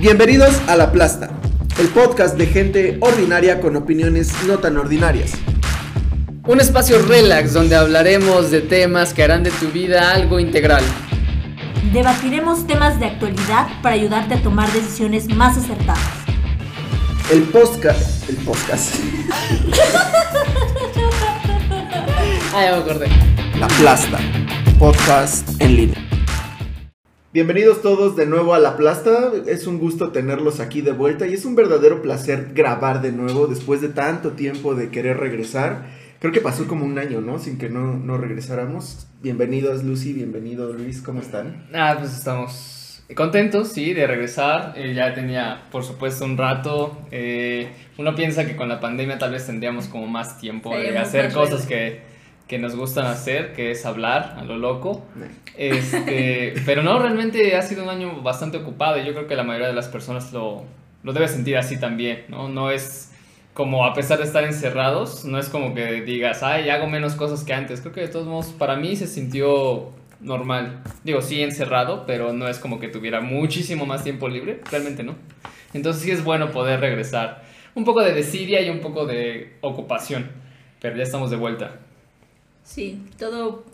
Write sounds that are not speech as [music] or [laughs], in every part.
Bienvenidos a La Plasta, el podcast de gente ordinaria con opiniones no tan ordinarias. Un espacio relax donde hablaremos de temas que harán de tu vida algo integral. Debatiremos temas de actualidad para ayudarte a tomar decisiones más acertadas. El podcast. El podcast. [laughs] Ah, ya me acordé. La Plasta, podcast en línea. Bienvenidos todos de nuevo a La Plasta. Es un gusto tenerlos aquí de vuelta y es un verdadero placer grabar de nuevo después de tanto tiempo de querer regresar. Creo que pasó como un año, ¿no? Sin que no, no regresáramos. Bienvenidos Lucy, bienvenido Luis, ¿cómo están? Ah, pues estamos contentos, sí, de regresar. Eh, ya tenía, por supuesto, un rato. Eh, uno piensa que con la pandemia tal vez tendríamos como más tiempo Sí, de hacer cosas que, que nos gustan hacer, que es hablar a lo loco. Este, [laughs] pero no, realmente ha sido un año bastante ocupado y yo creo que la mayoría de las personas lo, lo debe sentir así también, ¿no? No es como a pesar de estar encerrados, no es como que digas, ay, hago menos cosas que antes. Creo que de todos modos para mí se sintió normal. Digo, sí encerrado, pero no es como que tuviera muchísimo más tiempo libre, realmente no. Entonces sí es bueno poder regresar. Un poco de desidia y un poco de ocupación, pero ya estamos de vuelta. Sí, todo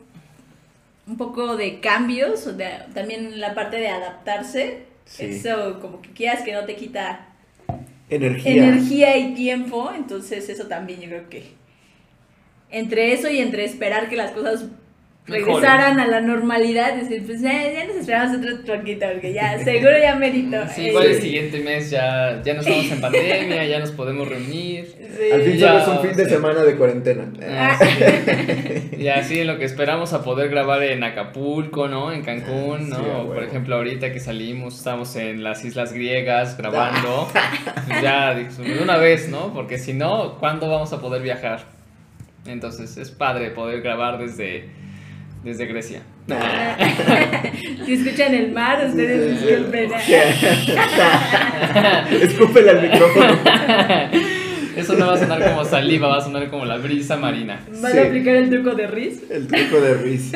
un poco de cambios, de- también la parte de adaptarse. Sí. Eso como que quieras que no te quita Energía. energía y tiempo, entonces eso también yo creo que entre eso y entre esperar que las cosas Regresaran a la normalidad, decir, pues ya, ya nos esperamos otro troquito, porque ya [laughs] seguro ya merito. Sí, Eh, igual el siguiente mes ya, ya no estamos en pandemia, ya nos podemos reunir. [laughs] sí. Al fin Ya, solo es un fin de sí. semana de cuarentena. Ah, Y así en lo que esperamos a poder grabar en Acapulco, ¿no? En Cancún, ¿no? Sí, por ejemplo, ahorita que salimos, estamos en las Islas Griegas grabando. Pues [laughs] ya, de una vez, ¿no? Porque si no, ¿cuándo vamos a poder viajar? Entonces es padre poder grabar desde, desde Grecia. [laughs] si escuchan el mar, ustedes disculpen. [laughs] Escúpele al micrófono. [laughs] Eso no va a sonar como saliva, va a sonar como la brisa marina. ¿Van Sí. a aplicar el truco de Riz? El truco de Ruiz.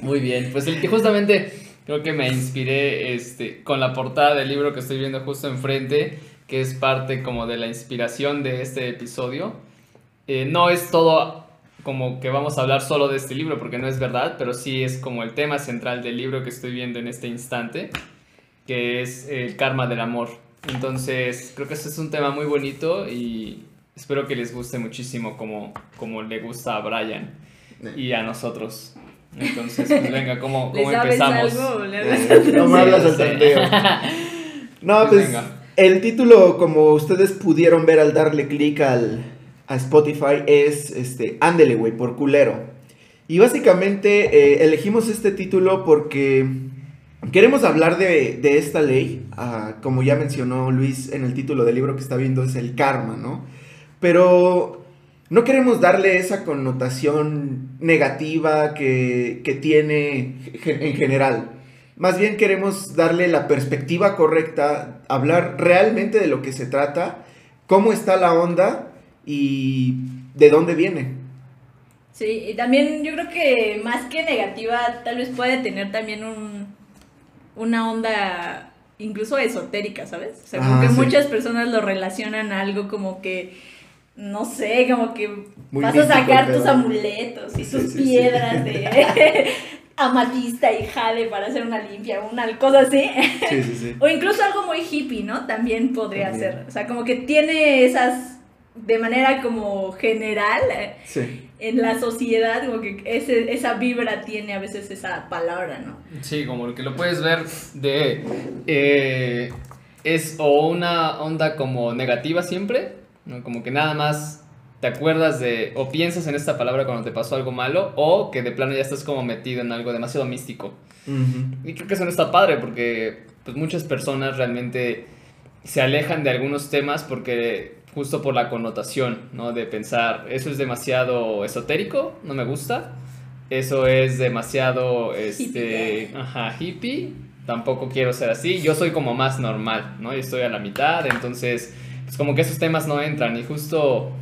Muy bien, pues el, justamente creo que me inspiré este, con la portada del libro que estoy viendo justo enfrente, que es parte como de la inspiración de este episodio. Eh, no es todo como que vamos a hablar solo de este libro, porque no es verdad, pero sí es como el tema central del libro que estoy viendo en este instante, que es el karma del amor. Entonces, creo que ese es un tema muy bonito y espero que les guste muchísimo como, como le gusta a Brian y a nosotros. Entonces, pues venga, ¿cómo, [laughs] ¿Les cómo sabes empezamos? algo? le Eh, No me hablas al tanteo. No, Pues pues venga. el título, como ustedes pudieron ver al darle clic al a Spotify, es este Ándele, güey, por culero. Y básicamente eh, elegimos este título porque queremos hablar de, de esta ley. ah, como ya mencionó Luis en el título del libro que está viendo, es el karma, ¿no? Pero no queremos darle esa connotación negativa que, que tiene en general. Más bien queremos darle la perspectiva correcta, hablar realmente de lo que se trata, cómo está la onda y de dónde viene. Sí, y también yo creo que más que negativa, tal vez puede tener también un, una onda incluso esotérica, ¿sabes? O sea, como Ah, que sí. muchas personas lo relacionan a algo como que, no sé, como que Muy vas a sacar tus amuletos y Sí, tus sí. piedras de [laughs] amatista y jade para hacer una limpia, una cosa así. Sí, sí, sí. [laughs] O incluso algo muy hippie, ¿no? También podría También. ser. O sea, como que tiene esas, de manera como general, Sí. en la sociedad, como que ese, esa vibra tiene a veces esa palabra, ¿no? Sí, como que lo puedes ver de... eh, es o una onda como negativa siempre, ¿no? como que nada más te acuerdas de o piensas en esta palabra cuando te pasó algo malo, o que de plano ya estás como metido en algo demasiado místico. Y creo que eso no está padre porque pues muchas personas realmente se alejan de algunos temas porque justo por la connotación, ¿no? De pensar, eso es demasiado esotérico, no me gusta. Eso es demasiado, este, ajá, hippie. Tampoco quiero ser así. Yo soy como más normal, ¿no? Yo estoy a la mitad, entonces, pues como que esos temas no entran. Y justo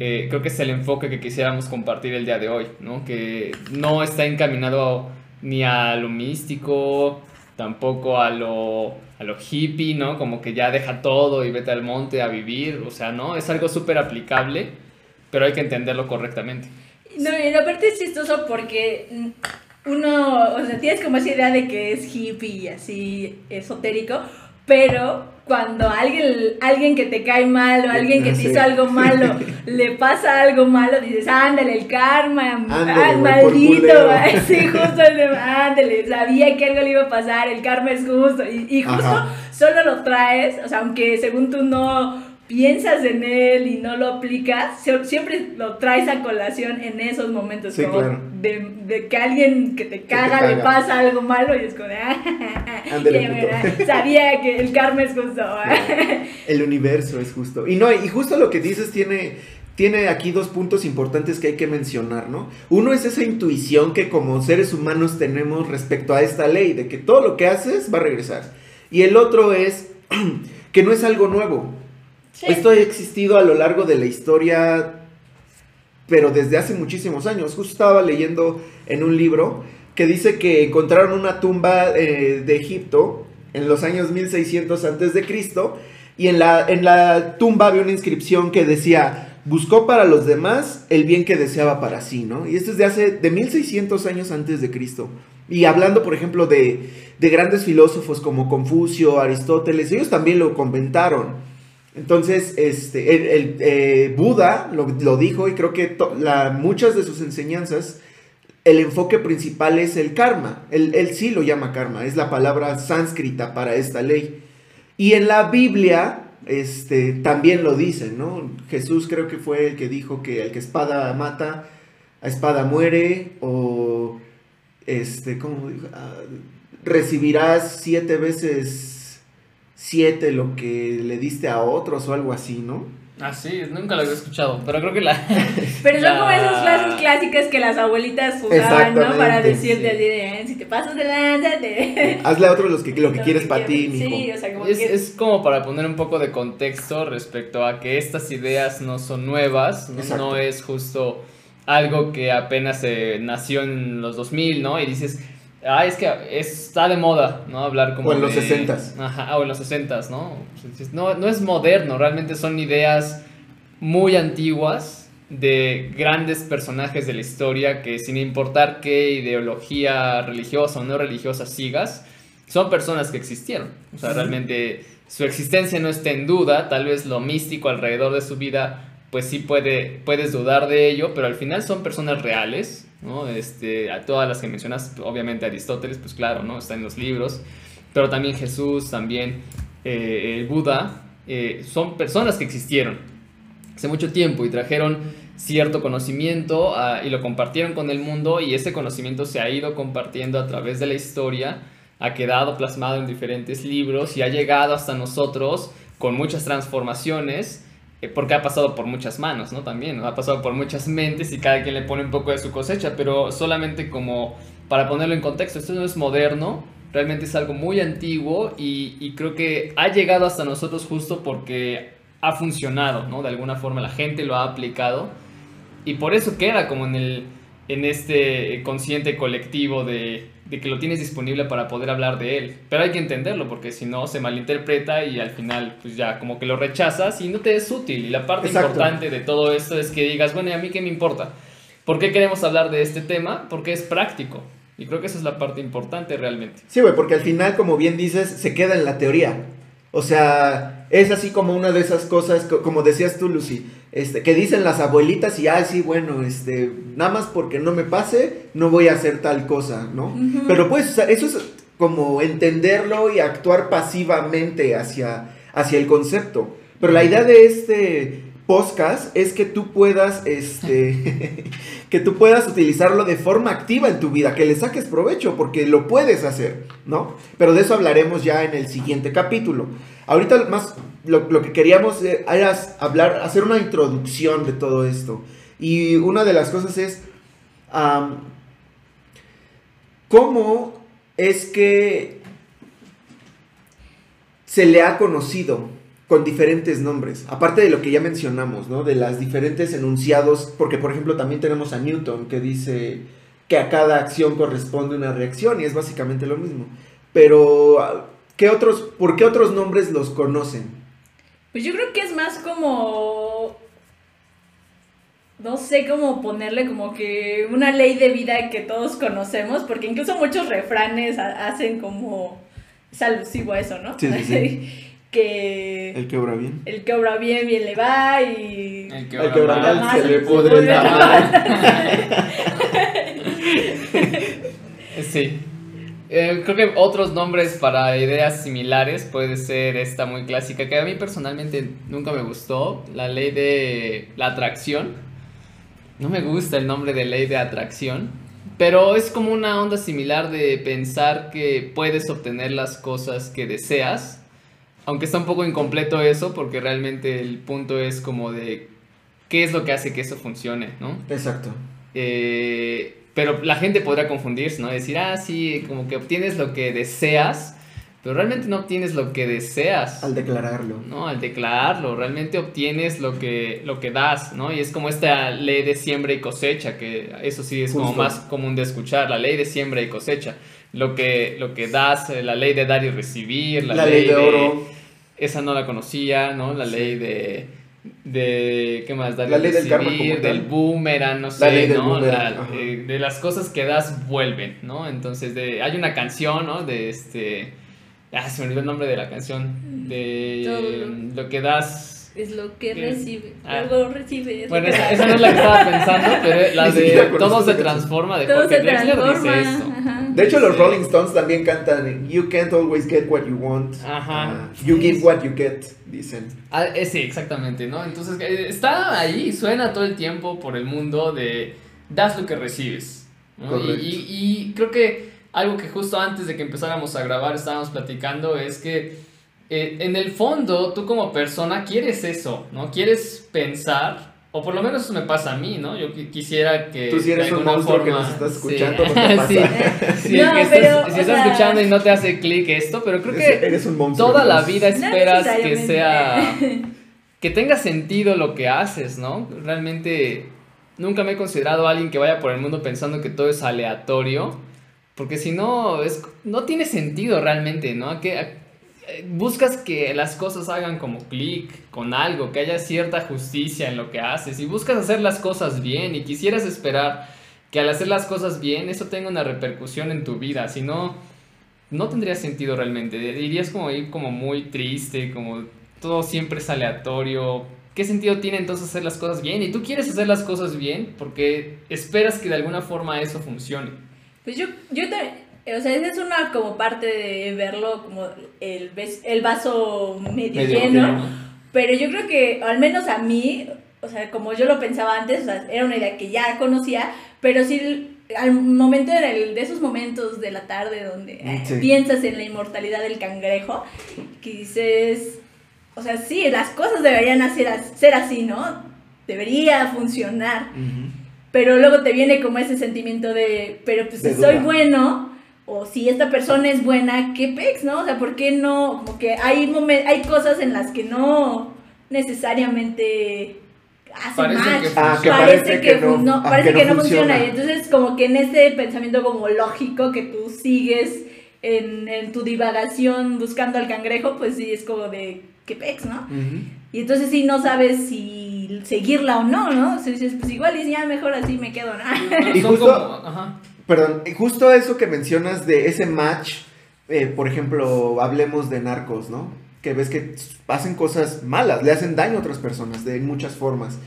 eh, creo que es el enfoque que quisiéramos compartir el día de hoy, ¿no? Que no está encaminado ni a lo místico, tampoco a lo, a lo hippie, ¿no? Como que ya deja todo y vete al monte a vivir, o sea, ¿no? Es algo súper aplicable, pero hay que entenderlo correctamente. No, y aparte es chistoso porque uno, o sea, tienes como esa idea de que es hippie y así esotérico, pero cuando alguien, alguien que te cae mal o alguien que te hizo algo [laughs] malo le pasa algo malo, dices, ándale, el karma, ah, maldito, [laughs] sí, [laughs] justo el de, ándale, sabía que algo le iba a pasar, el karma es justo, y, y justo solo lo traes, o sea, aunque según tú no piensas en él y no lo aplicas, siempre lo traes a colación en esos momentos, como de, que alguien que te caga, le pasa algo malo y es como, ah, sabía que el karma es justo. [laughs] el universo es justo. Y no, y justo lo que dices tiene... Tiene aquí dos puntos importantes que hay que mencionar, ¿no? Uno es esa intuición que como seres humanos tenemos respecto a esta ley, de que todo lo que haces va a regresar. Y el otro es [clears throat] que no es algo nuevo, esto ha existido a lo largo de la historia, pero desde hace muchísimos años. Justo estaba leyendo en un libro que dice que encontraron una tumba eh, de Egipto en los años 1600 antes de Cristo y en la, en la tumba había una inscripción que decía buscó para los demás el bien que deseaba para sí, ¿no? Y esto es de hace de 1600 años antes de Cristo. Y hablando, por ejemplo, de, de grandes filósofos como Confucio, Aristóteles, ellos también lo comentaron. Entonces, este, el, eh, Buda lo, dijo y creo que la, muchas de sus enseñanzas, el enfoque principal es el karma. Él, sí lo llama karma, es la palabra sánscrita para esta ley. Y en la Biblia este, también lo dicen, ¿no? Jesús creo que fue el que dijo que el que espada mata, a espada muere, o, este, ¿cómo dijo? Ah, recibirás siete veces siete lo que le diste a otros o algo así, ¿no? Ah, sí, nunca lo había escuchado, pero creo que la... [laughs] Pero son como esas frases clásicas que las abuelitas usaban, ¿no? Para decirte así de, eh, si te pasas de lanza, te... [laughs] Hazle a otro los que, lo que quieres para ti, mijo. Sí, o sea, como es, es como para poner un poco de contexto respecto a que estas ideas no son nuevas, no es justo algo que apenas se nació en los 2000, ¿no? Y dices Ah, es que está de moda, ¿no? Hablar como. O en los 60 Ajá, o en los 60 ¿no? ¿no? No es moderno, realmente son ideas muy antiguas de grandes personajes de la historia que, sin importar qué ideología religiosa o no religiosa sigas, son personas que existieron. O sea, realmente su existencia no está en duda, tal vez lo místico alrededor de su vida, pues sí puede, puedes dudar de ello, pero al final son personas reales ¿no? Este, a todas las que mencionas, obviamente Aristóteles, pues claro, ¿no? Está en los libros, pero también Jesús, también eh, el Buda, eh, son personas que existieron hace mucho tiempo y trajeron cierto conocimiento ah, y lo compartieron con el mundo y ese conocimiento se ha ido compartiendo a través de la historia, ha quedado plasmado en diferentes libros y ha llegado hasta nosotros con muchas transformaciones porque ha pasado por muchas manos, ¿no? También, ha pasado por muchas mentes y cada quien le pone un poco de su cosecha, pero solamente como para ponerlo en contexto, esto no es moderno, realmente es algo muy antiguo y, creo que ha llegado hasta nosotros justo porque ha funcionado, ¿no? De alguna forma la gente lo ha aplicado y por eso queda como en, el, en este consciente colectivo de, de que lo tienes disponible para poder hablar de él. Pero hay que entenderlo porque si no se malinterpreta y al final pues ya como que lo rechazas y no te es útil. Y la parte importante de todo esto es que digas, bueno, ¿y a mí qué me importa? ¿Por qué queremos hablar de este tema? Porque es práctico. Y creo que esa es la parte importante realmente. Sí, güey, porque al final, como bien dices, se queda en la teoría. O sea, es así como una de esas cosas, como decías tú, Lucy, este, que dicen las abuelitas y, ah, sí, bueno, este, nada más porque no me pase, no voy a hacer tal cosa, ¿no? Pero pues, eso es como entenderlo y actuar pasivamente hacia, hacia el concepto. Pero la idea de este podcast es que tú puedas, este, [laughs] que tú puedas utilizarlo de forma activa en tu vida, que le saques provecho, porque lo puedes hacer, ¿no? Pero de eso hablaremos ya en el siguiente capítulo. Ahorita más lo, que queríamos era hablar, hacer una introducción de todo esto. Y una de las cosas es, ¿cómo es que se le ha conocido con diferentes nombres? Aparte de lo que ya mencionamos, ¿no? De las diferentes enunciados, porque por ejemplo también tenemos a Newton que dice que a cada acción corresponde una reacción y es básicamente lo mismo. pero ¿qué otros, ¿por qué otros nombres los conocen? Pues yo creo que es más como. No sé cómo ponerle como que una ley de vida que todos conocemos, porque incluso muchos refranes ha- hacen como. Es alusivo a eso, ¿no? Sí, sí, sí. [laughs] que. El que obra bien. El que obra bien, bien le va y. El que El que obra mal, mal, se le se pudre pudre la la mano. Sí. Eh, creo que otros nombres para ideas similares puede ser esta muy clásica que a mí personalmente nunca me gustó, la ley de la atracción. No me gusta el nombre de ley de atracción, pero es como una onda similar de pensar que puedes obtener las cosas que deseas, aunque está un poco incompleto eso porque realmente el punto es como de qué es lo que hace que eso funcione, ¿no? Exacto. Eh, pero la gente podrá confundirse, ¿no? Decir, ah, sí, como que obtienes lo que deseas, pero realmente no obtienes lo que deseas. Al declararlo. No, al declararlo, realmente obtienes lo que, lo que das, ¿no? Y es como esta ley de siembra y cosecha, que eso sí es como más común de escuchar, la ley de siembra y cosecha. Lo que, lo que das, eh, la ley de dar y recibir, la, La, ley de oro. esa no la conocía, ¿no? La ley de. de ¿Qué más? Dar y La ley del karma recibir, como tal. del boomerang, no sé, La ley del ¿no? La- eh, de las cosas que das vuelven, ¿no? Entonces, de, hay una canción, ¿no? De este. Ah, se me olvidó el nombre de la canción. De Todo lo que das. Es lo que recibe. Ah. Algo recibe. es Bueno, esa, no es la que estaba pensando, pero la de Todo se transforma de Todo Jorge se transforma. dice esto. De hecho, los. Rolling Stones también cantan You can't always get what you want. Ajá. Ah, you give what you get, dicen. Ah, eh, sí, exactamente, ¿no? Entonces eh, está ahí, suena todo el tiempo por el mundo de das lo que recibes. ¿no? Y, Correcto. y- y creo que algo que justo antes de que empezáramos a grabar estábamos platicando es que eh, en el fondo tú como persona quieres eso, ¿no? Quieres pensar, o por lo menos eso me pasa a mí, ¿no? Yo qui- quisiera que... Tú sí eres de un monstruo que nos estás sí. escuchando, [laughs] ¿no te pasa? Sí, sí, No, que estás- pero, si estás sea- escuchando y no te hace clic esto, pero creo que... Eres un monstruo. Toda la vida No esperas que sea. [laughs] que tenga sentido lo que haces, ¿no? Realmente nunca me he considerado alguien que vaya por el mundo pensando que todo es aleatorio. Porque si no, es, no tiene sentido realmente, ¿no? Que, eh, buscas que las cosas hagan como clic con algo, que haya cierta justicia en lo que haces. Y buscas hacer las cosas bien y quisieras esperar que al hacer las cosas bien eso tenga una repercusión en tu vida. Si no, no tendría sentido realmente. Irías como ir como muy triste, como todo siempre es aleatorio. ¿Qué sentido tiene entonces hacer las cosas bien? Y tú quieres hacer las cosas bien porque esperas que de alguna forma eso funcione. Pues yo, yo también, o sea, esa es una como parte de verlo como el, el vaso medio, Medio lleno, lleno. pero yo creo que, al menos a mí, o sea, como yo lo pensaba antes, o sea, era una idea que ya conocía, pero sí al momento del- de esos momentos de la tarde donde eh, Sí. piensas en la inmortalidad del cangrejo, que dices, o sea, sí, las cosas deberían hacer, ser así, ¿no? Debería funcionar. Ujú. Pero luego te viene como ese sentimiento de, pero pues De si soy duda. bueno, o si esta persona es buena, ¿qué pex, no? O sea, ¿por qué no? Como que hay, momen- hay cosas en las que no necesariamente hacen Parece que Ah, que parece, parece que, que no- no, ah, parece que que no funciona. funciona. Y entonces como que en este pensamiento como lógico que tú sigues en, en tu divagación buscando al cangrejo, pues sí, es como de, ¿qué pex, no? Y entonces sí no sabes si seguirla o no, ¿no? O sea, dices, pues igual y ya mejor así me quedo, ¿no? Y Son justo- como- ajá. Perdón, y justo eso que mencionas de ese match, eh, por ejemplo, hablemos de narcos, ¿no? Que ves que hacen cosas malas, le hacen daño a otras personas de muchas formas,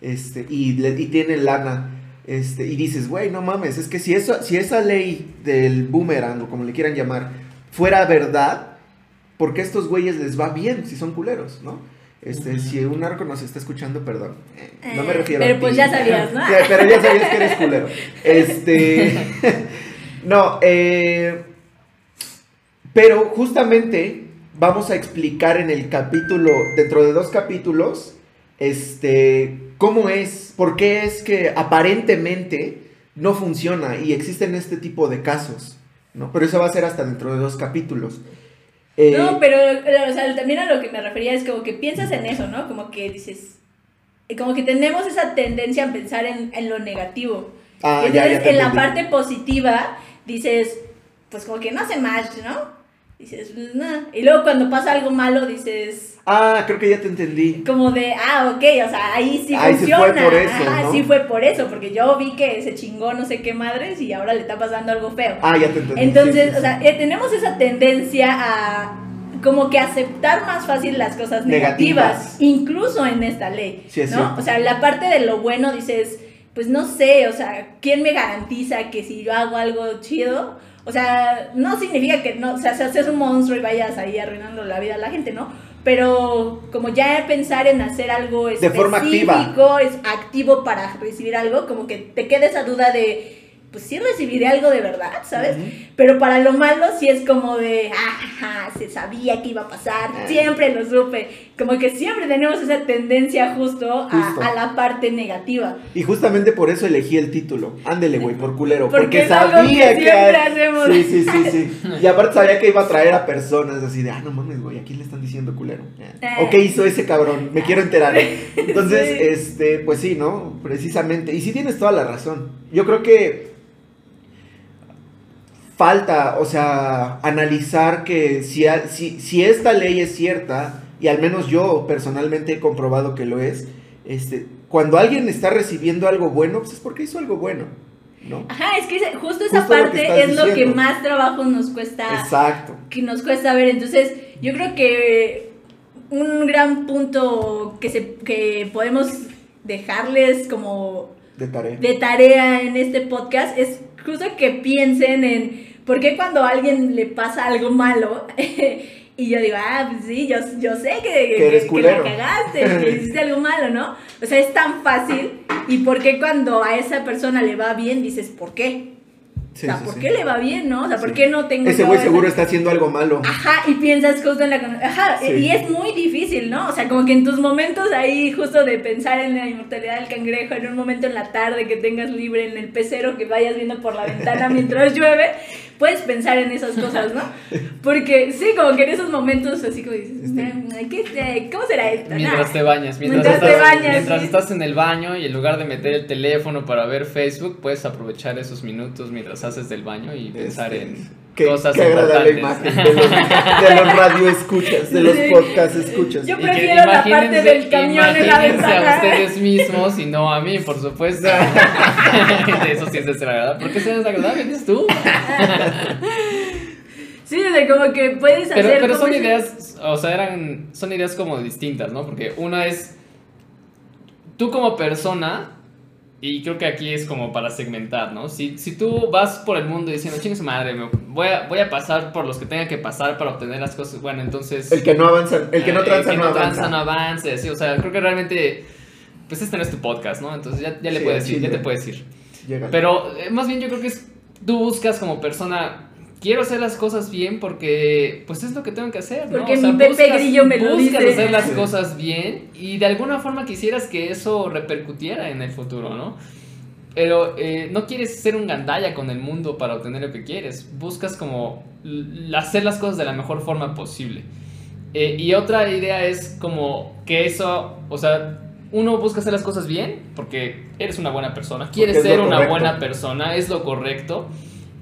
este, y, le- y tienen lana, este, y dices, güey, no mames, es que si, eso, si esa ley del boomerang, o como le quieran llamar, fuera verdad, ¿por qué a estos güeyes les va bien si son culeros, no? Este. Si un narco nos está escuchando, perdón. eh, no me Eh, refiero a pero pues ti. ya sabías, ¿no? [laughs] Pero ya sabías que eres culero. Este. [laughs] no, eh. Pero justamente vamos a explicar en el capítulo, dentro de dos capítulos, este, cómo es, por qué es que aparentemente no funciona y existen este tipo de casos, ¿no? Pero eso va a ser hasta dentro de dos capítulos. Eh, No, pero o sea, también a lo que me refería es como que piensas en eso, ¿no? Como que dices, como que tenemos esa tendencia a pensar en, en lo negativo. ah, ya, entonces ya en la parte positiva dices, pues como que no hace match, ¿no? Dices, nada. Y luego cuando pasa algo malo dices, Ah, creo que ya te entendí. como de, ah, ok, o sea, ahí sí Ahí sí fue funciona. por eso, Ajá, ¿no? sí fue por eso, porque yo vi que se chingó no sé qué madres y ahora le está pasando algo feo. Ah, ya te entendí. Entonces, sí, o sea, eh, tenemos esa tendencia a como que aceptar más fácil las cosas negativas, Negativas. incluso en esta ley, Sí, es ¿no? cierto. O sea, la parte de lo bueno dices, pues no sé, o sea, ¿quién me garantiza que si yo hago algo chido, o sea, no significa que no, o sea, seas un monstruo y vayas ahí arruinando la vida a la gente, ¿no? Pero como ya pensar en hacer algo De forma activa. específico, es activo para recibir algo, como que te queda esa duda de, pues sí recibiré algo de verdad, ¿sabes? Pero para lo malo sí es como de, ajá, se sabía que iba a pasar, Ah. siempre lo supe. Como que siempre tenemos esa tendencia justo, a- Justo. A, la parte negativa. Y justamente por eso elegí el título. Ándele, güey, por culero. Porque Porque, es algo sabía que que. siempre hacemos. Sí, sí, sí, sí. [laughs] Y aparte sabía que iba a traer a personas así de, ah, no mames, güey, ¿a quién le están diciendo culero? Eh. ¿O qué hizo ese cabrón? Me quiero enterar. [laughs] Entonces, Sí. este, pues sí, ¿no? Precisamente. Y sí tienes toda la razón. Yo creo que falta, o sea, analizar que si, si, si esta ley es cierta, y al menos yo personalmente he comprobado que lo es, este, cuando alguien está recibiendo algo bueno, pues es porque hizo algo bueno, ¿no? Ajá, es que justo esa Justo parte es lo que más trabajo nos cuesta, Exacto. que nos cuesta ver. Entonces, yo creo que un gran punto que, se, que podemos dejarles como De tarea. de tarea en este podcast es justo que piensen en por qué cuando a alguien le pasa algo malo [laughs] y yo digo, ah, pues sí, yo, yo sé que, Que eres que la cagaste, [laughs] que hiciste algo malo, ¿no? O sea, es tan fácil y por qué cuando a esa persona le va bien dices, ¿por qué? Sí, o sea, sí, ¿por sí. qué le va bien, no? O sea, ¿por Sí. qué no tengo Ese güey seguro está haciendo algo malo. Ajá, y piensas justo en la... Ajá, Sí. y es muy difícil, ¿no? O sea, como que en tus momentos ahí justo de pensar en la inmortalidad del cangrejo, en un momento en la tarde que tengas libre en el pecero, que vayas viendo por la ventana [laughs] mientras llueve, puedes pensar en esas cosas, ¿no? Porque sí, como que en esos momentos así como dices, Este- "Mm, ¿qué, ¿cómo será esto? Mientras Nah". te bañas, mientras, Mientras te estás, bañas, mientras sí. estás en el baño y en lugar de meter el teléfono para ver Facebook, puedes aprovechar esos minutos mientras haces del baño y pensar Este, en Qué, cosas qué agradable imagen de los, de los radio escuchas, de los Sí. podcast escuchas. Yo Y que prefiero la parte imagínense- del camión en la imagínense a ventana. ustedes mismos y no a mí, por supuesto. [laughs] Eso sí es desagradable. ¿Por qué es desagradable? ¿Eres tú? Sí, o sea, como que puedes Pero, hacer... pero son ese- ideas, o sea, eran, son ideas como distintas, ¿no? Porque una es tú como persona, y creo que aquí es como para segmentar, ¿no? Si, si tú vas por el mundo diciendo, chingue su madre, me voy, a, voy a pasar por los que tenga que pasar para obtener las cosas, bueno, entonces... El que no avanza, el que no tranza el que no tranza avanza. no avance, sí, o sea, creo que realmente, pues este no es tu podcast, ¿no? Entonces ya, ya le Sí, puedes al ir, ya te puedes ir. Llega. Pero eh, más bien yo creo que es, tú buscas como persona, quiero hacer las cosas bien porque pues es lo que tengo que hacer, ¿no? Porque mi Pepe Grillo me lo buscas dice. hacer las cosas bien y de alguna forma quisieras que eso repercutiera en el futuro, ¿no? Pero eh, no quieres ser un gandalla con el mundo para obtener lo que quieres. Buscas como hacer las cosas de la mejor forma posible. Eh, y otra idea es como que eso, o sea, uno busca hacer las cosas bien porque eres una buena persona, quieres ser una buena persona, es lo correcto.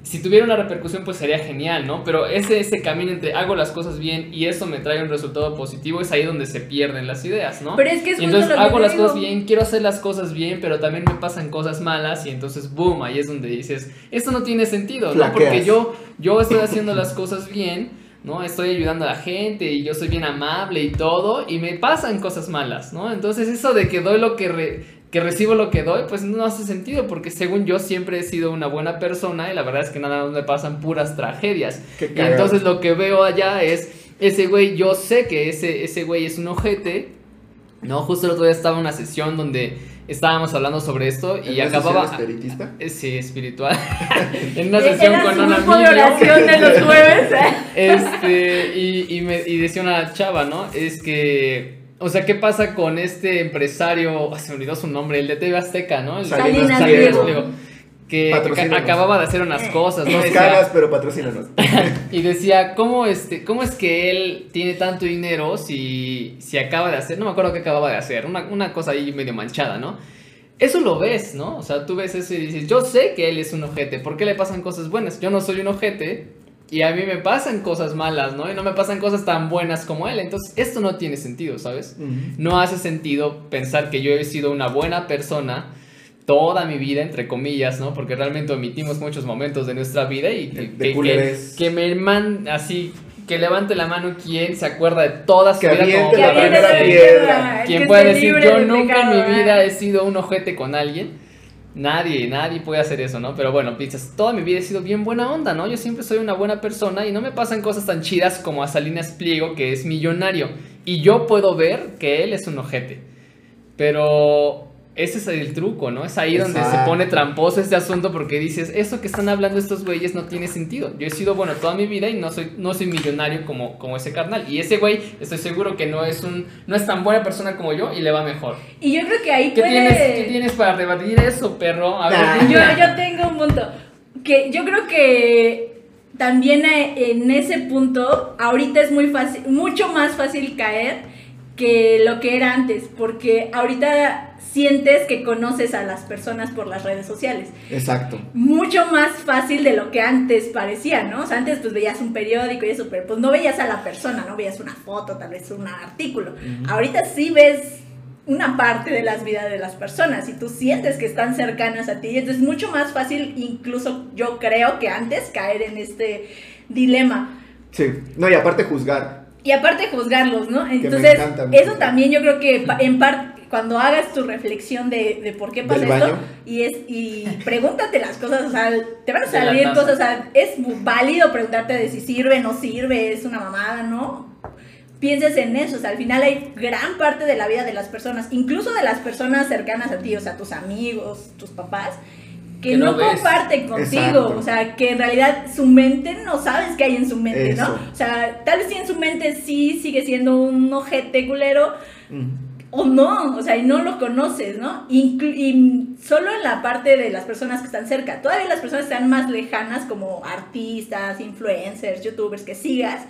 Si tuviera una repercusión, pues sería genial, ¿no? Pero ese, ese camino entre hago las cosas bien y eso me trae un resultado positivo es ahí donde se pierden las ideas, ¿no? Pero es que es Y entonces lo hago las digo. cosas bien, quiero hacer las cosas bien, pero también me pasan cosas malas y entonces, boom, ahí es donde dices, esto no tiene sentido, ¿no? Flaqueas. Porque yo, yo estoy haciendo las cosas bien, ¿no? Estoy ayudando a la gente y yo soy bien amable y todo, y me pasan cosas malas, ¿no? Entonces eso de que doy lo que, re- que recibo lo que doy, pues no hace sentido, porque según yo siempre he sido una buena persona y la verdad es que nada más me pasan puras tragedias. Y entonces lo que veo allá es, ese güey, yo sé que ese, ese güey es un ojete, ¿no? Justo el otro día estaba en una sesión donde estábamos hablando sobre esto y ¿En una acababa... sesión espiritista? Eh, Sí, espiritual. [laughs] [laughs] en una sesión su con un grupo de amigo. oración de los [laughs] jueves. Este, y, y, me, y decía una chava, ¿no? Es que, o sea, ¿qué pasa con este empresario? ah, se me olvidó su nombre, el de TV Azteca, ¿no? El Salinas Salinas. Pliego, Que acababa de hacer unas cosas, ¿no? Nos Decía- cagas, pero patrocínanos. [laughs] y decía, ¿cómo, este, ¿cómo es que él tiene tanto dinero si, si acaba de hacer, no me acuerdo qué acababa de hacer, una, una cosa ahí medio manchada, ¿no? Eso lo ves, ¿no? O sea, tú ves eso y dices, yo sé que él es un ojete, ¿por qué le pasan cosas buenas? Yo no soy un ojete, y a mí me pasan cosas malas, ¿no? Y no me pasan cosas tan buenas como él. Entonces, esto no tiene sentido, ¿sabes? No hace sentido pensar que yo he sido una buena persona toda mi vida, entre comillas, ¿no? Porque realmente omitimos muchos momentos de nuestra vida y que, que, que, me man así que levante la mano quien se acuerda de toda su que vida como la primera piedra. Quien puede decir, yo nunca en mi vida he sido un ojete con alguien. Nadie, nadie puede hacer eso, ¿no? Pero bueno, piensas, toda mi vida he sido bien buena onda, ¿no? Yo siempre soy una buena persona y no me pasan cosas tan chidas como a Salinas Pliego, que es millonario. Y yo puedo ver que él es un ojete. Pero ese es el truco, ¿no? Es ahí donde se pone tramposo este asunto porque dices, eso que están hablando estos güeyes no tiene sentido. Yo he sido bueno toda mi vida y no soy, no soy millonario como, como ese carnal. Y ese güey, estoy seguro que no es un no es tan buena persona como yo y le va mejor. Y yo creo que ahí ¿Qué, tienes, ¿qué tienes para rebatir eso, perro? A ver, yo, yo tengo un punto. Que yo creo que también eh, en ese punto, ahorita es muy fácil, mucho más fácil caer que lo que era antes, porque ahorita sientes que conoces a las personas por las redes sociales. Exacto. Mucho más fácil de lo que antes parecía, ¿no? O sea, antes pues veías un periódico y eso, pero pues no veías a la persona, no veías una foto, tal vez un artículo. Ahorita sí ves una parte de las vidas de las personas y tú sientes que están cercanas a ti, entonces es mucho más fácil, incluso yo creo que antes, caer en este dilema. Sí, no, y aparte juzgar. Y aparte juzgarlos, ¿no? Entonces, eso también yo creo que en parte, cuando hagas tu reflexión de, de por qué pasa esto, y, es, y pregúntate las cosas, o sea, te van a salir cosas, o sea, es válido preguntarte de si sirve, no sirve, es una mamada, ¿no? Pienses en eso, o sea, al final hay gran parte de la vida de las personas, incluso de las personas cercanas a ti, o sea, tus amigos, tus papás, que, no, comparten contigo, o sea, que en realidad su mente no sabes qué hay en su mente, ¿no? O sea, tal vez si en su mente sí sigue siendo un ojete culero, o no, o sea, y no lo conoces, ¿no? y solo en la parte de las personas que están cerca, todavía las personas que están más lejanas, como artistas, influencers, youtubers que sigas,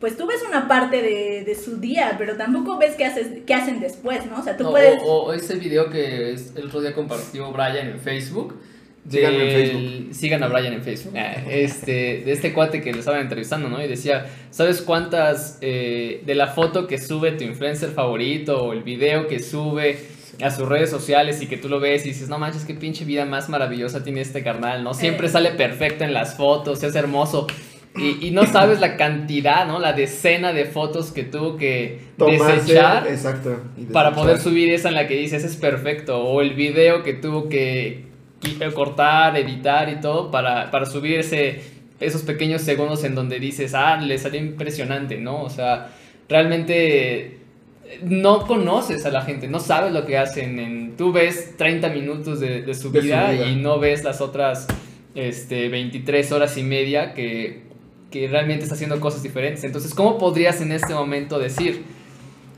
pues tú ves una parte de, su día, pero tampoco ves qué, haces, qué hacen después, ¿no? O sea, tú puedes... O, ese video que el otro día compartió Brian en Facebook, Sigan a Brian en Facebook. Ah, este, de este cuate que lo estaban entrevistando, ¿no? Y decía, ¿sabes cuántas eh, de la foto que sube tu influencer favorito o el video que sube a sus redes sociales y que tú lo ves y dices, no manches, qué pinche vida más maravillosa tiene este carnal, ¿no? Siempre eh. sale perfecto en las fotos, es hermoso. Y, no sabes la cantidad, ¿no? La decena de fotos que tuvo que desechar exacto, para poder subir esa en la que dices es perfecto. O el video que tuvo que, cortar, editar y todo para, para subir ese, esos pequeños segundos en donde dices, ah, le salió impresionante, ¿no? O sea, realmente no conoces a la gente, no sabes lo que hacen. En, tú ves 30 minutos de, su, vida y no ves las otras este, 23 horas y media que, que realmente está haciendo cosas diferentes. Entonces, ¿cómo podrías en este momento decir,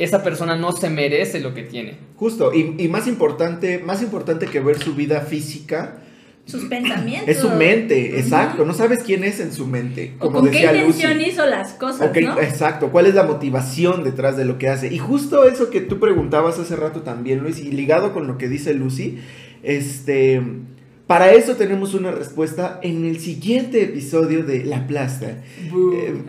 esa persona no se merece lo que tiene. Justo, y, más importante, más importante que ver su vida física. Sus pensamientos. Es su mente, exacto. No sabes quién es en su mente. Como o con qué intención hizo las cosas, ¿no? Exacto. ¿Cuál es la motivación detrás de lo que hace? Y justo eso que tú preguntabas hace rato también, Luis, y ligado con lo que dice Lucy, este para eso tenemos una respuesta en el siguiente episodio de La Plasta. Eh, [laughs]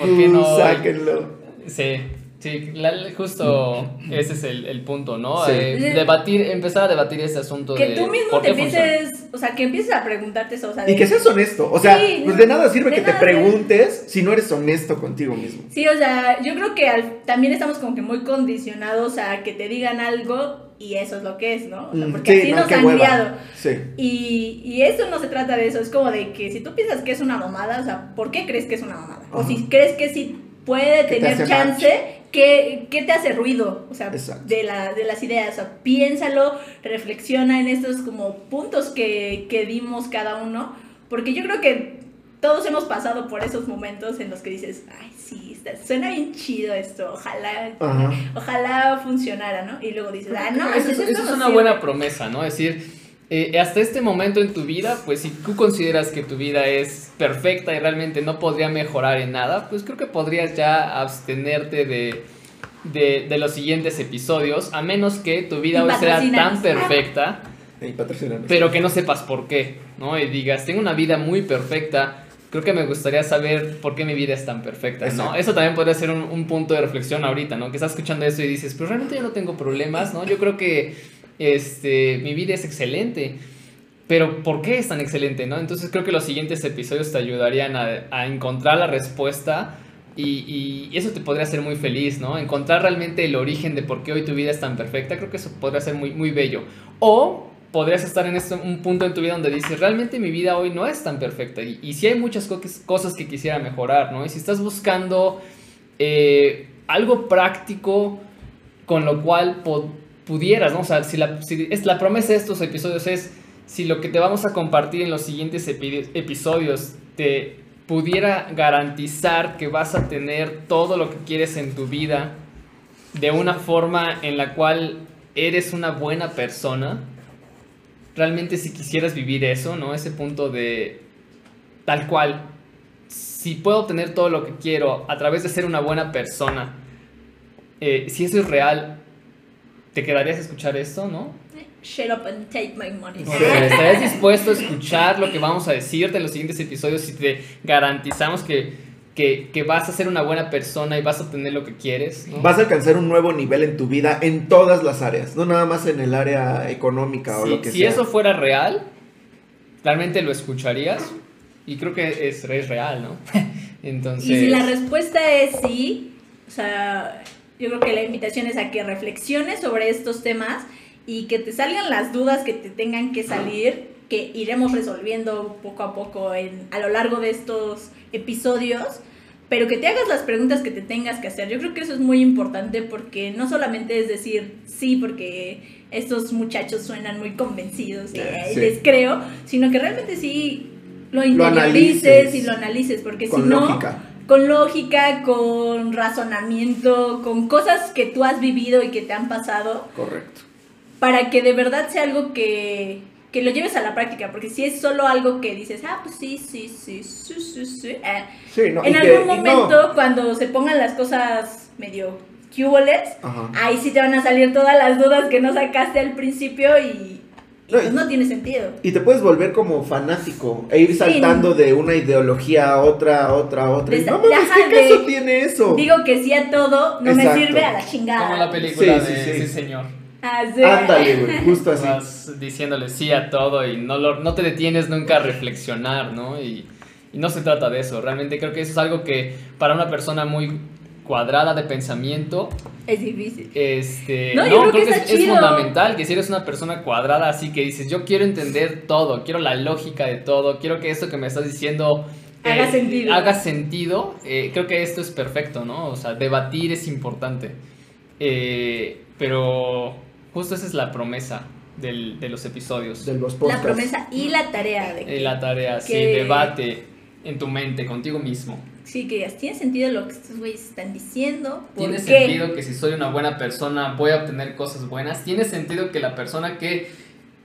¿Por qué no? Sáquenlo. Sí. Sí, justo ese es el, punto, ¿no? Eh, debatir, empezar a debatir ese asunto. Que tú mismo te empieces, o sea, que empieces a preguntarte eso. O sea, Y que seas honesto. O sea, pues de nada sirve que te preguntes si no eres honesto contigo mismo. Sí, o sea, yo creo que también estamos como que muy condicionados a que te digan algo y eso es lo que es, ¿no? O sea, mm, porque así nos han criado. Sí. Y, y eso no se trata de eso, es como de que si tú piensas que es una mamada, o sea, ¿por qué crees que es una mamada? O si crees que sí puede tener chance, ¿qué, ¿qué, te hace ruido? O sea, de, la, de, las ideas. O sea, piénsalo, reflexiona en estos como puntos que, que dimos cada uno, porque yo creo que todos hemos pasado por esos momentos en los que dices, ay, sí, suena bien chido esto, ojalá, ojalá funcionara, ¿no? Y luego dices, ah, no, eso, es una buena promesa, ¿no? Es decir, eh, hasta este momento en tu vida, pues si tú consideras que tu vida es perfecta y realmente no podría mejorar en nada, pues creo que podrías ya abstenerte de, de, los siguientes episodios, a menos que tu vida hoy sea tan perfecta pero que no sepas por qué, ¿no? Y digas, tengo una vida muy perfecta, creo que me gustaría saber por qué mi vida es tan perfecta, ¿no? Eso también podría ser un, un punto de reflexión ahorita, ¿no? Que estás escuchando eso y dices, pero realmente yo no tengo problemas, ¿no? Yo creo que este, mi vida es excelente. Pero ¿por qué es tan excelente, no? Entonces creo que los siguientes episodios te ayudarían a, encontrar la respuesta y, y eso te podría hacer muy feliz, ¿no? Encontrar realmente el origen de por qué hoy tu vida es tan perfecta, creo que eso podría ser muy, muy bello. O podrías estar en este, un punto en tu vida donde dices, realmente mi vida hoy no es tan perfecta y, y sí hay muchas co- cosas que quisiera mejorar, ¿no? Y si estás buscando eh, algo práctico con lo cual pudieras, ¿no? O sea, si la, si es, la promesa de estos episodios es, si lo que te vamos a compartir en los siguientes epi- episodios te pudiera garantizar que vas a tener todo lo que quieres en tu vida de una forma en la cual eres una buena persona, realmente si quisieras vivir eso, ¿no? Ese punto de tal cual, si puedo obtener todo lo que quiero a través de ser una buena persona, eh, si eso es real, ¿te quedarías a escuchar esto, no? Shut up and take my money. ¿Estarías dispuesto a escuchar lo que vamos a decirte en los siguientes episodios si te garantizamos que, que, que vas a ser una buena persona y vas a obtener lo que quieres? ¿no? Vas a alcanzar un nuevo nivel en tu vida en todas las áreas, no nada más en el área económica o Si, lo que si sea. eso fuera real, realmente lo escucharías y creo que es, es real, ¿no? Entonces... [laughs] Y si la respuesta es sí, o sea, yo creo que la invitación es a que reflexiones sobre estos temas y que te salgan las dudas que te tengan que salir, que iremos resolviendo poco a poco en, a lo largo de estos episodios, pero que te hagas las preguntas que te tengas que hacer. Yo creo que eso es muy importante porque no solamente es decir sí, porque estos muchachos suenan muy convencidos y Eh, sí. les creo, sino que realmente sí lo interiorices y lo analices, porque Con si no lógica. Con lógica, con razonamiento, con cosas que tú has vivido y que te han pasado, Correcto. para que de verdad sea algo que, que lo lleves a la práctica, porque si es solo algo que dices, ah, pues sí, sí, sí, sí, sí, sí, eh, Sí, no, en que- algún no. momento cuando se pongan las cosas medio cuboles, Ajá. ahí sí te van a salir todas las dudas que no sacaste al principio y, y No, pues no tiene sentido. Y te puedes volver como fanático e ir Sí, saltando de una ideología a otra, a otra, a otra. Y De- no mames, ¿qué de- caso tiene eso? Digo que sí a todo, no Exacto. me sirve a la chingada. Como la película Sí, sí, de sí. Sí, señor. Así. Ándale, güey, justo así. Vas diciéndole sí a todo y no, lo- no te detienes nunca a reflexionar, ¿no? Y, y no se trata de eso. Realmente creo que eso es algo que para una persona muy cuadrada de pensamiento, Es difícil. este, No, creo creo que es, fundamental que si eres una persona cuadrada así que dices, yo quiero entender todo, quiero la lógica de todo, quiero que esto que me estás diciendo eh, Haga sentido. haga sentido, eh, creo que esto es perfecto, ¿no? O sea, debatir es importante. Eh, pero justo esa es la promesa del- de los episodios. De los La podcasts. promesa y la tarea de que, la tarea, sí, debate en tu mente, contigo mismo. sí, que digas, tiene sentido lo que estos güeyes están diciendo. ¿Por ¿Tiene qué? sentido que si soy una buena persona voy a obtener cosas buenas? ¿Tiene sentido que la persona que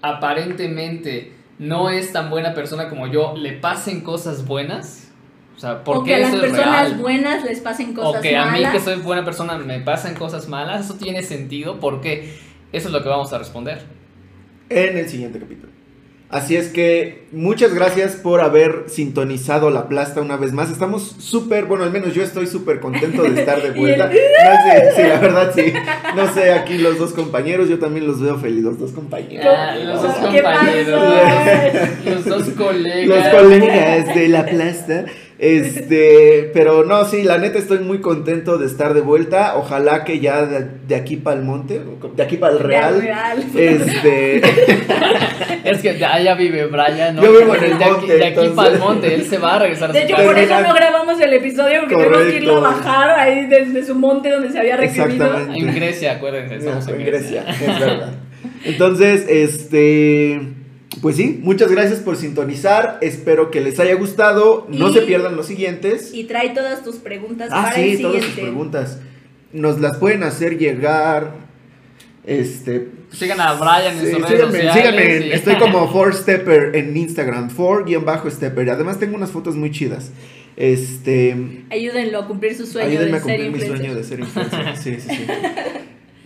aparentemente no es tan buena persona como yo le pasen cosas buenas? O sea, ¿por o qué que a las personas real? buenas les pasen cosas o que a mí malas. que soy buena persona me pasan cosas malas, ¿eso tiene sentido? ¿Por qué? Eso es lo que vamos a responder. en el siguiente capítulo. Así es que muchas gracias por haber sintonizado la plasta una vez más. Estamos súper, bueno, al menos yo estoy súper contento de estar de [laughs] vuelta. el- No sé, sí, la verdad sí. No sé, aquí los dos compañeros, yo también los veo felices, los dos compañeros. Ah, [laughs] los dos ¿Qué compañeros, pasó? los dos Los colegas. colegas de la plasta. Este, pero no, sí, la neta estoy muy contento de estar de vuelta. Ojalá que ya de, de aquí para el monte, de aquí para el real. real. Este, [laughs] Es que allá vive Brian, ¿no? Yo vivo en el de aquí, de para el monte, él se va a regresar a De su hecho, por eso no grabamos el episodio porque tuvimos que irlo a Correcto. bajar ahí desde su monte donde se había recibido. En Grecia, acuérdense, no, estamos en en Grecia. Grecia, es verdad. Entonces, este, pues sí, muchas gracias por sintonizar. Espero que les haya gustado. No Y- se pierdan los siguientes. Y trae todas tus preguntas Ah, para el sí, todas siguiente. preguntas. Nos las pueden hacer llegar. Este. Sigan a Brian en sí, sus redes síganme, sociales. síganme. y- Estoy como [laughs] 4stepper en Instagram. 4-stepper. Además, tengo unas fotos muy chidas. Este. Ayúdenlo a cumplir su sueño ayúdenme de a ser cumplir mi influencer. sueño de ser influencer. Sí, sí, sí. [laughs]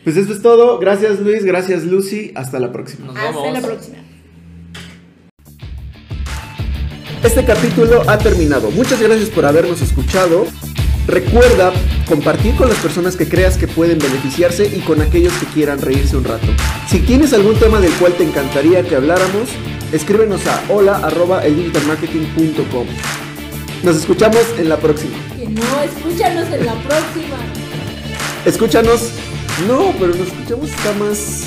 Pues esto es todo. Gracias Luis, gracias Lucy. Hasta la próxima. Nos Hasta la próxima. Este capítulo ha terminado. Muchas gracias por habernos escuchado. Recuerda compartir con las personas que creas que pueden beneficiarse y con aquellos que quieran reírse un rato. Si tienes algún tema del cual te encantaría que habláramos, escríbenos a hola@eldigitalmarketing.com. Nos escuchamos en la próxima. Que no, escúchanos en la próxima. Escúchanos. No, pero nos escuchamos está más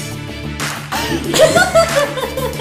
[laughs]